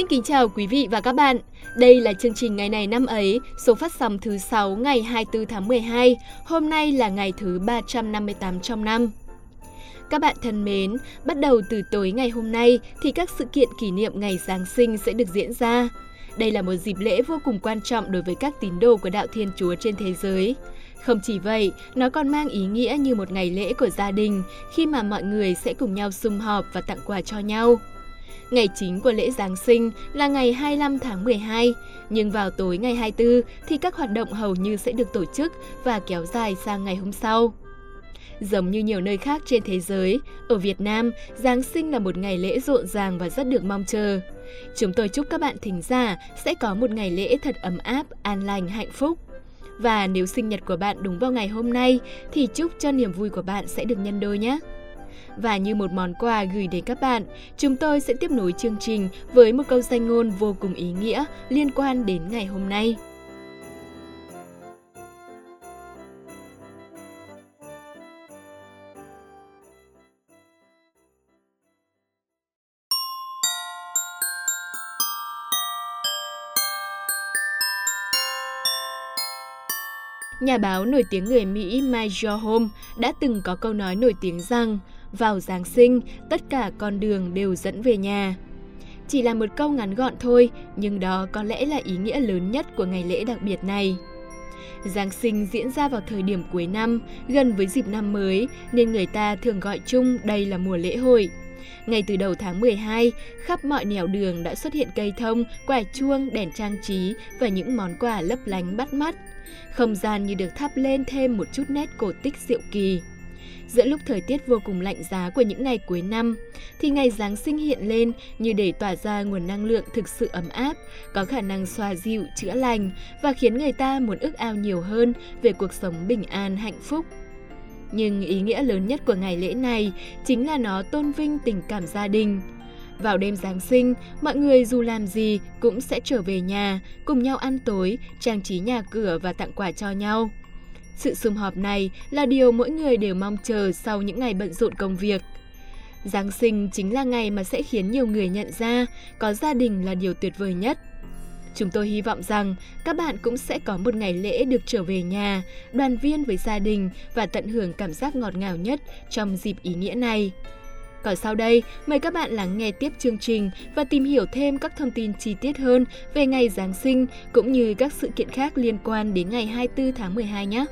Xin kính chào quý vị và các bạn. Đây là chương trình ngày này năm ấy, số phát sóng thứ 6 ngày 24 tháng 12. Hôm nay là ngày thứ 358 trong năm. Các bạn thân mến, bắt đầu từ tối ngày hôm nay thì các sự kiện kỷ niệm ngày Giáng sinh sẽ được diễn ra. Đây là một dịp lễ vô cùng quan trọng đối với các tín đồ của đạo Thiên Chúa trên thế giới. Không chỉ vậy, nó còn mang ý nghĩa như một ngày lễ của gia đình khi mà mọi người sẽ cùng nhau sum họp và tặng quà cho nhau. Ngày chính của lễ Giáng sinh là ngày 25 tháng 12, nhưng vào tối ngày 24 thì các hoạt động hầu như sẽ được tổ chức và kéo dài sang ngày hôm sau. Giống như nhiều nơi khác trên thế giới, ở Việt Nam, Giáng sinh là một ngày lễ rộn ràng và rất được mong chờ. Chúng tôi chúc các bạn thính giả sẽ có một ngày lễ thật ấm áp, an lành, hạnh phúc. Và nếu sinh nhật của bạn đúng vào ngày hôm nay thì chúc cho niềm vui của bạn sẽ được nhân đôi nhé. Và như một món quà gửi đến các bạn, chúng tôi sẽ tiếp nối chương trình với một câu danh ngôn vô cùng ý nghĩa liên quan đến ngày hôm nay. Nhà báo nổi tiếng người Mỹ Major Holmes đã từng có câu nói nổi tiếng rằng vào Giáng sinh, tất cả con đường đều dẫn về nhà. Chỉ là một câu ngắn gọn thôi, nhưng đó có lẽ là ý nghĩa lớn nhất của ngày lễ đặc biệt này. Giáng sinh diễn ra vào thời điểm cuối năm, gần với dịp năm mới, nên người ta thường gọi chung đây là mùa lễ hội. Ngay từ đầu tháng 12, khắp mọi nẻo đường đã xuất hiện cây thông, quả chuông, đèn trang trí và những món quà lấp lánh bắt mắt. Không gian như được thắp lên thêm một chút nét cổ tích diệu kỳ. Giữa lúc thời tiết vô cùng lạnh giá của những ngày cuối năm, thì ngày Giáng sinh hiện lên như để tỏa ra nguồn năng lượng thực sự ấm áp, có khả năng xoa dịu, chữa lành và khiến người ta muốn ước ao nhiều hơn về cuộc sống bình an, hạnh phúc. Nhưng ý nghĩa lớn nhất của ngày lễ này chính là nó tôn vinh tình cảm gia đình. Vào đêm Giáng sinh, mọi người dù làm gì cũng sẽ trở về nhà, cùng nhau ăn tối, trang trí nhà cửa và tặng quà cho nhau. Sự sum họp này là điều mỗi người đều mong chờ sau những ngày bận rộn công việc. Giáng sinh chính là ngày mà sẽ khiến nhiều người nhận ra có gia đình là điều tuyệt vời nhất. Chúng tôi hy vọng rằng các bạn cũng sẽ có một ngày lễ được trở về nhà, đoàn viên với gia đình và tận hưởng cảm giác ngọt ngào nhất trong dịp ý nghĩa này. Còn sau đây, mời các bạn lắng nghe tiếp chương trình và tìm hiểu thêm các thông tin chi tiết hơn về ngày Giáng sinh cũng như các sự kiện khác liên quan đến ngày 24 tháng 12 nhé.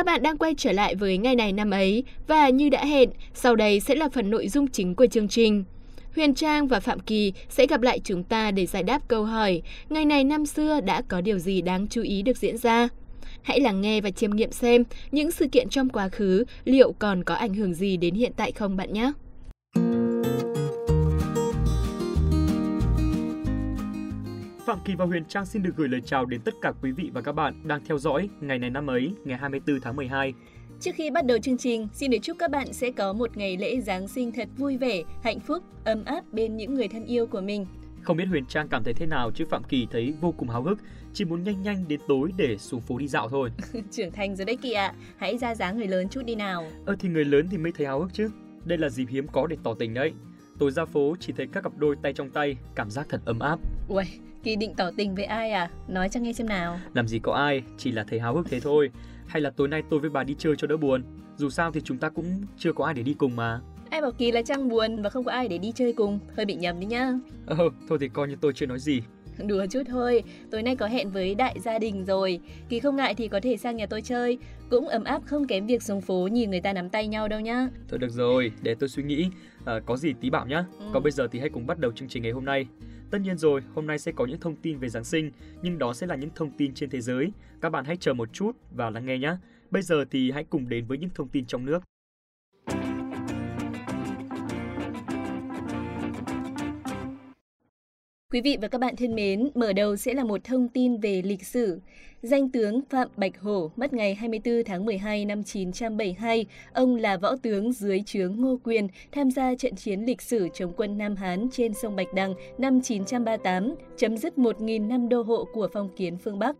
Các bạn đang quay trở lại với ngày này năm ấy và như đã hẹn, sau đây sẽ là phần nội dung chính của chương trình. Huyền Trang và Phạm Kỳ sẽ gặp lại chúng ta để giải đáp câu hỏi ngày này năm xưa đã có điều gì đáng chú ý được diễn ra. Hãy lắng nghe và chiêm nghiệm xem những sự kiện trong quá khứ liệu còn có ảnh hưởng gì đến hiện tại không bạn nhé. Phạm Kỳ và Huyền Trang xin được gửi lời chào đến tất cả quý vị và các bạn đang theo dõi ngày này năm ấy, ngày 24 tháng 12. Trước khi bắt đầu chương trình, xin được chúc các bạn sẽ có một ngày lễ Giáng sinh thật vui vẻ, hạnh phúc, ấm áp bên những người thân yêu của mình. Không biết Huyền Trang cảm thấy thế nào chứ Phạm Kỳ thấy vô cùng háo hức, chỉ muốn nhanh nhanh đến tối để xuống phố đi dạo thôi. Trưởng thành rồi đấy kìa, ạ, hãy ra dáng người lớn chút đi nào. Ờ thì người lớn thì mới thấy háo hức chứ. Đây là dịp hiếm có để tỏ tình đấy. Tôi ra phố chỉ thấy các cặp đôi tay trong tay, cảm giác thật ấm áp. Ui, Kỳ định tỏ tình với ai à? Nói cho nghe xem nào. Làm gì có ai, chỉ là thấy háo hức thế thôi. Hay là tối nay tôi với bà đi chơi cho đỡ buồn. Dù sao thì chúng ta cũng chưa có ai để đi cùng mà. Ai bảo Kỳ là Trang buồn và không có ai để đi chơi cùng, hơi bị nhầm đấy nhá. Ờ, thôi thì coi như tôi chưa nói gì. Đùa chút thôi, tối nay có hẹn với đại gia đình rồi. Kỳ không ngại thì có thể sang nhà tôi chơi. Cũng ấm áp không kém việc xuống phố nhìn người ta nắm tay nhau đâu nhá. Thôi được rồi, để tôi suy nghĩ. À, có gì tí bảo nhá. Ừ. Còn bây giờ thì hãy cùng bắt đầu chương trình ngày hôm nay. Tất nhiên rồi, hôm nay sẽ có những thông tin về Giáng sinh, nhưng đó sẽ là những thông tin trên thế giới. Các bạn hãy chờ một chút và lắng nghe nhé. Bây giờ thì hãy cùng đến với những thông tin trong nước. Quý vị và các bạn thân mến, mở đầu sẽ là một thông tin về lịch sử. Danh tướng Phạm Bạch Hổ mất ngày 24 tháng 12 năm 972. Ông là võ tướng dưới trướng Ngô Quyền, tham gia trận chiến lịch sử chống quân Nam Hán trên sông Bạch Đằng năm 938, chấm dứt 1.000 năm đô hộ của phong kiến phương Bắc.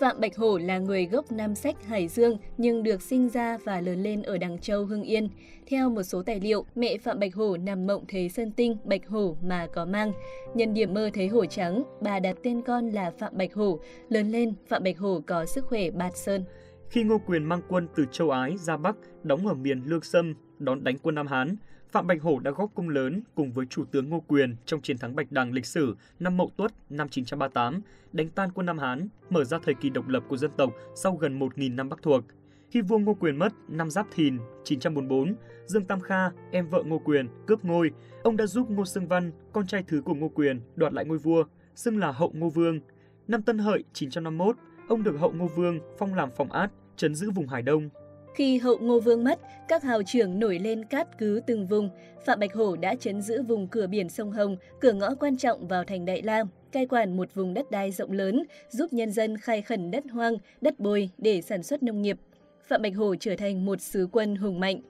Phạm Bạch Hổ là người gốc Nam Sách, Hải Dương nhưng được sinh ra và lớn lên ở Đằng Châu, Hưng Yên. Theo một số tài liệu, mẹ Phạm Bạch Hổ nằm mộng thấy sơn tinh Bạch Hổ mà có mang. Nhân điểm mơ thấy hổ trắng, bà đặt tên con là Phạm Bạch Hổ. Lớn lên, Phạm Bạch Hổ có sức khỏe bạt sơn. Khi Ngô Quyền mang quân từ châu Ái ra Bắc, đóng ở miền Lương Sâm, đón đánh quân Nam Hán, Phạm Bạch Hổ đã góp công lớn cùng với chủ tướng Ngô Quyền trong chiến thắng Bạch Đằng lịch sử năm Mậu Tuất năm 938, đánh tan quân Nam Hán, mở ra thời kỳ độc lập của dân tộc sau gần 1.000 năm Bắc thuộc. Khi vua Ngô Quyền mất năm Giáp Thìn 944, Dương Tam Kha, em vợ Ngô Quyền, cướp ngôi. Ông đã giúp Ngô Sương Văn, con trai thứ của Ngô Quyền, đoạt lại ngôi vua, xưng là Hậu Ngô Vương. Năm Tân Hợi 951, ông được Hậu Ngô Vương phong làm phòng át, trấn giữ vùng Hải Đông, khi hậu Ngô Vương mất, các hào trưởng nổi lên cát cứ từng vùng. Phạm Bạch Hổ đã chấn giữ vùng cửa biển sông Hồng, cửa ngõ quan trọng vào thành Đại Lam, cai quản một vùng đất đai rộng lớn, giúp nhân dân khai khẩn đất hoang, đất bồi để sản xuất nông nghiệp. Phạm Bạch Hổ trở thành một sứ quân hùng mạnh.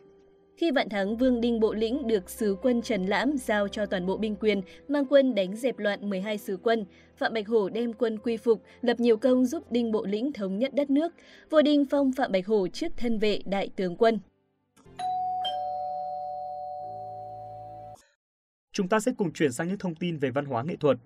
Khi vạn thắng Vương Đinh Bộ Lĩnh được sứ quân Trần Lãm giao cho toàn bộ binh quyền, mang quân đánh dẹp loạn 12 sứ quân, Phạm Bạch Hổ đem quân quy phục, lập nhiều công giúp Đinh Bộ Lĩnh thống nhất đất nước. Vua Đinh phong Phạm Bạch Hổ trước thân vệ đại tướng quân. Chúng ta sẽ cùng chuyển sang những thông tin về văn hóa nghệ thuật.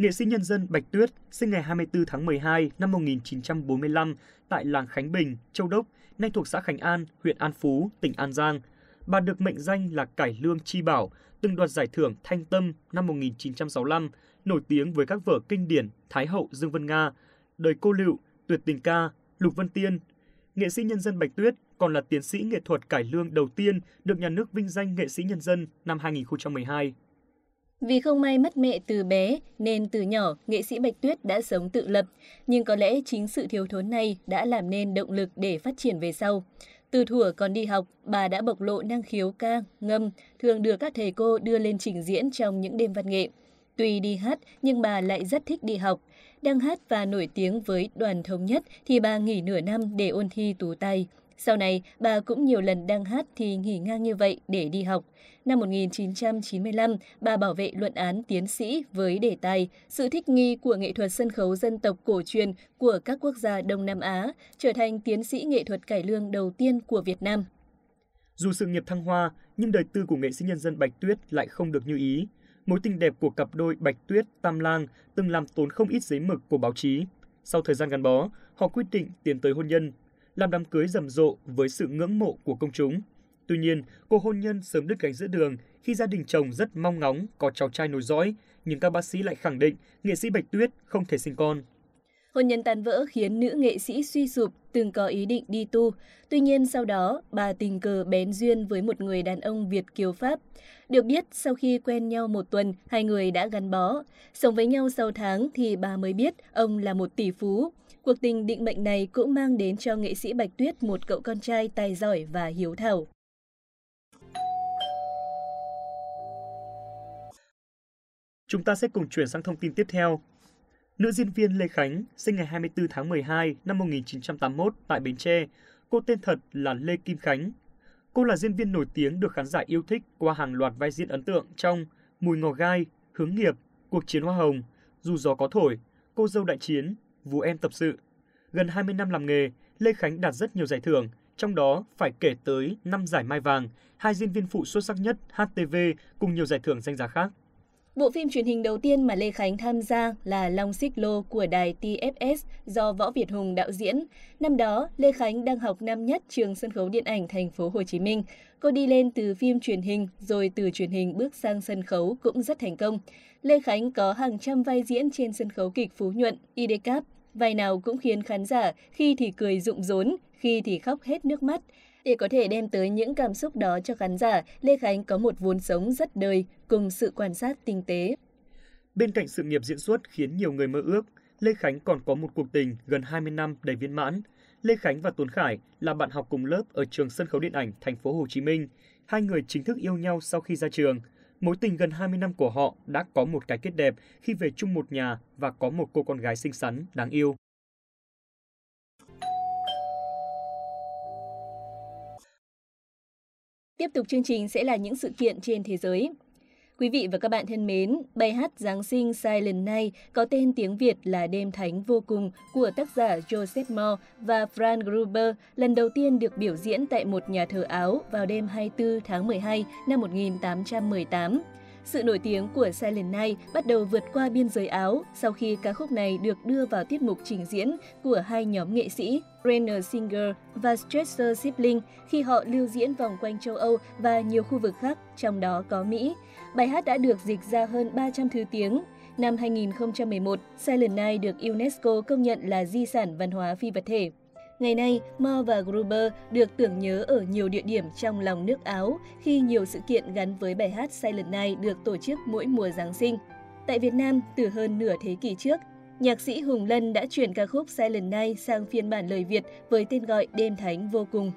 Nghệ sĩ nhân dân Bạch Tuyết sinh ngày 24 tháng 12 năm 1945 tại làng Khánh Bình, Châu Đốc, nay thuộc xã Khánh An, huyện An Phú, tỉnh An Giang. Bà được mệnh danh là Cải Lương Chi Bảo, từng đoạt giải thưởng Thanh Tâm năm 1965, nổi tiếng với các vở kinh điển Thái hậu Dương Vân Nga, Đời cô Lựu, Tuyệt tình ca, Lục Vân Tiên. Nghệ sĩ nhân dân Bạch Tuyết còn là tiến sĩ nghệ thuật cải lương đầu tiên được nhà nước vinh danh nghệ sĩ nhân dân năm 2012. Vì không may mất mẹ từ bé nên từ nhỏ nghệ sĩ Bạch Tuyết đã sống tự lập, nhưng có lẽ chính sự thiếu thốn này đã làm nên động lực để phát triển về sau. Từ thuở còn đi học, bà đã bộc lộ năng khiếu ca, ngâm, thường được các thầy cô đưa lên trình diễn trong những đêm văn nghệ. Tuy đi hát nhưng bà lại rất thích đi học. Đang hát và nổi tiếng với đoàn thống nhất thì bà nghỉ nửa năm để ôn thi tú tay. Sau này, bà cũng nhiều lần đang hát thì nghỉ ngang như vậy để đi học. Năm 1995, bà bảo vệ luận án tiến sĩ với đề tài Sự thích nghi của nghệ thuật sân khấu dân tộc cổ truyền của các quốc gia Đông Nam Á, trở thành tiến sĩ nghệ thuật cải lương đầu tiên của Việt Nam. Dù sự nghiệp thăng hoa, nhưng đời tư của nghệ sĩ nhân dân Bạch Tuyết lại không được như ý. Mối tình đẹp của cặp đôi Bạch Tuyết, Tam Lang từng làm tốn không ít giấy mực của báo chí. Sau thời gian gắn bó, họ quyết định tiến tới hôn nhân làm đám cưới rầm rộ với sự ngưỡng mộ của công chúng. Tuy nhiên, cuộc hôn nhân sớm đứt gánh giữa đường khi gia đình chồng rất mong ngóng có cháu trai nối dõi, nhưng các bác sĩ lại khẳng định nghệ sĩ Bạch Tuyết không thể sinh con. Hôn nhân tan vỡ khiến nữ nghệ sĩ suy sụp, từng có ý định đi tu. Tuy nhiên sau đó, bà tình cờ bén duyên với một người đàn ông Việt kiều Pháp. Được biết, sau khi quen nhau một tuần, hai người đã gắn bó. Sống với nhau sau tháng thì bà mới biết ông là một tỷ phú. Cuộc tình định mệnh này cũng mang đến cho nghệ sĩ Bạch Tuyết một cậu con trai tài giỏi và hiếu thảo. Chúng ta sẽ cùng chuyển sang thông tin tiếp theo. Nữ diễn viên Lê Khánh sinh ngày 24 tháng 12 năm 1981 tại Bến Tre. Cô tên thật là Lê Kim Khánh. Cô là diễn viên nổi tiếng được khán giả yêu thích qua hàng loạt vai diễn ấn tượng trong Mùi ngò gai, Hướng nghiệp, Cuộc chiến hoa hồng, Dù gió có thổi, Cô dâu đại chiến, Vũ em tập sự. Gần 20 năm làm nghề, Lê Khánh đạt rất nhiều giải thưởng, trong đó phải kể tới 5 giải Mai Vàng, hai diễn viên phụ xuất sắc nhất HTV cùng nhiều giải thưởng danh giá khác. Bộ phim truyền hình đầu tiên mà Lê Khánh tham gia là Long Xích Lô của đài TFS do Võ Việt Hùng đạo diễn. Năm đó, Lê Khánh đang học năm nhất trường sân khấu điện ảnh thành phố Hồ Chí Minh. Cô đi lên từ phim truyền hình rồi từ truyền hình bước sang sân khấu cũng rất thành công. Lê Khánh có hàng trăm vai diễn trên sân khấu kịch Phú Nhuận, IDCAP. Vai nào cũng khiến khán giả khi thì cười rụng rốn, khi thì khóc hết nước mắt. Để có thể đem tới những cảm xúc đó cho khán giả, Lê Khánh có một vốn sống rất đời cùng sự quan sát tinh tế. Bên cạnh sự nghiệp diễn xuất khiến nhiều người mơ ước, Lê Khánh còn có một cuộc tình gần 20 năm đầy viên mãn. Lê Khánh và Tuấn Khải là bạn học cùng lớp ở trường sân khấu điện ảnh thành phố Hồ Chí Minh. Hai người chính thức yêu nhau sau khi ra trường. Mối tình gần 20 năm của họ đã có một cái kết đẹp khi về chung một nhà và có một cô con gái xinh xắn, đáng yêu. Tiếp tục chương trình sẽ là những sự kiện trên thế giới. Quý vị và các bạn thân mến, bài hát Giáng sinh Silent Night có tên tiếng Việt là Đêm Thánh Vô Cùng của tác giả Joseph Moore và Frank Gruber lần đầu tiên được biểu diễn tại một nhà thờ Áo vào đêm 24 tháng 12 năm 1818. Sự nổi tiếng của Silent Night bắt đầu vượt qua biên giới Áo sau khi ca khúc này được đưa vào tiết mục trình diễn của hai nhóm nghệ sĩ Rainer Singer và Stretcher Sibling khi họ lưu diễn vòng quanh châu Âu và nhiều khu vực khác, trong đó có Mỹ. Bài hát đã được dịch ra hơn 300 thứ tiếng. Năm 2011, Silent Night được UNESCO công nhận là di sản văn hóa phi vật thể. Ngày nay, Mo và Gruber được tưởng nhớ ở nhiều địa điểm trong lòng nước Áo khi nhiều sự kiện gắn với bài hát Silent Night được tổ chức mỗi mùa Giáng sinh. Tại Việt Nam, từ hơn nửa thế kỷ trước, nhạc sĩ Hùng Lân đã chuyển ca khúc Silent Night sang phiên bản lời Việt với tên gọi Đêm Thánh Vô Cùng.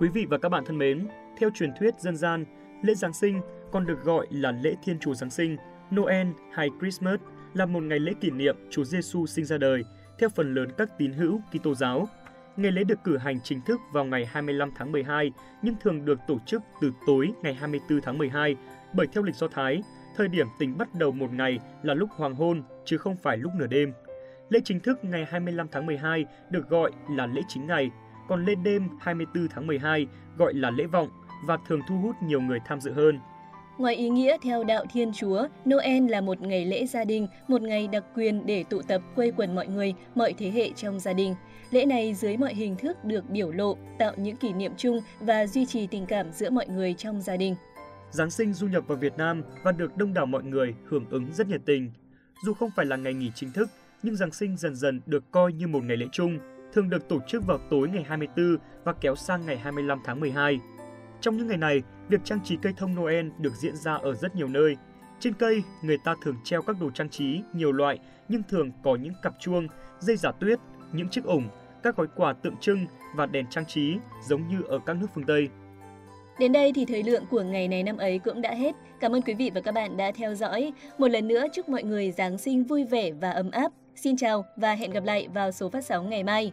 Quý vị và các bạn thân mến, theo truyền thuyết dân gian, lễ Giáng sinh còn được gọi là lễ Thiên Chúa Giáng sinh, Noel hay Christmas là một ngày lễ kỷ niệm Chúa Giêsu sinh ra đời theo phần lớn các tín hữu Kitô giáo. Ngày lễ được cử hành chính thức vào ngày 25 tháng 12 nhưng thường được tổ chức từ tối ngày 24 tháng 12 bởi theo lịch Do Thái, thời điểm tính bắt đầu một ngày là lúc hoàng hôn chứ không phải lúc nửa đêm. Lễ chính thức ngày 25 tháng 12 được gọi là lễ chính ngày, còn lễ đêm 24 tháng 12 gọi là lễ vọng và thường thu hút nhiều người tham dự hơn. Ngoài ý nghĩa theo đạo Thiên Chúa, Noel là một ngày lễ gia đình, một ngày đặc quyền để tụ tập quây quần mọi người, mọi thế hệ trong gia đình. Lễ này dưới mọi hình thức được biểu lộ, tạo những kỷ niệm chung và duy trì tình cảm giữa mọi người trong gia đình. Giáng sinh du nhập vào Việt Nam và được đông đảo mọi người hưởng ứng rất nhiệt tình. Dù không phải là ngày nghỉ chính thức, nhưng Giáng sinh dần dần được coi như một ngày lễ chung, thường được tổ chức vào tối ngày 24 và kéo sang ngày 25 tháng 12. Trong những ngày này, việc trang trí cây thông Noel được diễn ra ở rất nhiều nơi. Trên cây, người ta thường treo các đồ trang trí nhiều loại nhưng thường có những cặp chuông, dây giả tuyết, những chiếc ủng, các gói quà tượng trưng và đèn trang trí giống như ở các nước phương Tây. Đến đây thì thời lượng của ngày này năm ấy cũng đã hết. Cảm ơn quý vị và các bạn đã theo dõi. Một lần nữa chúc mọi người Giáng sinh vui vẻ và ấm áp. Xin chào và hẹn gặp lại vào số phát sóng ngày mai.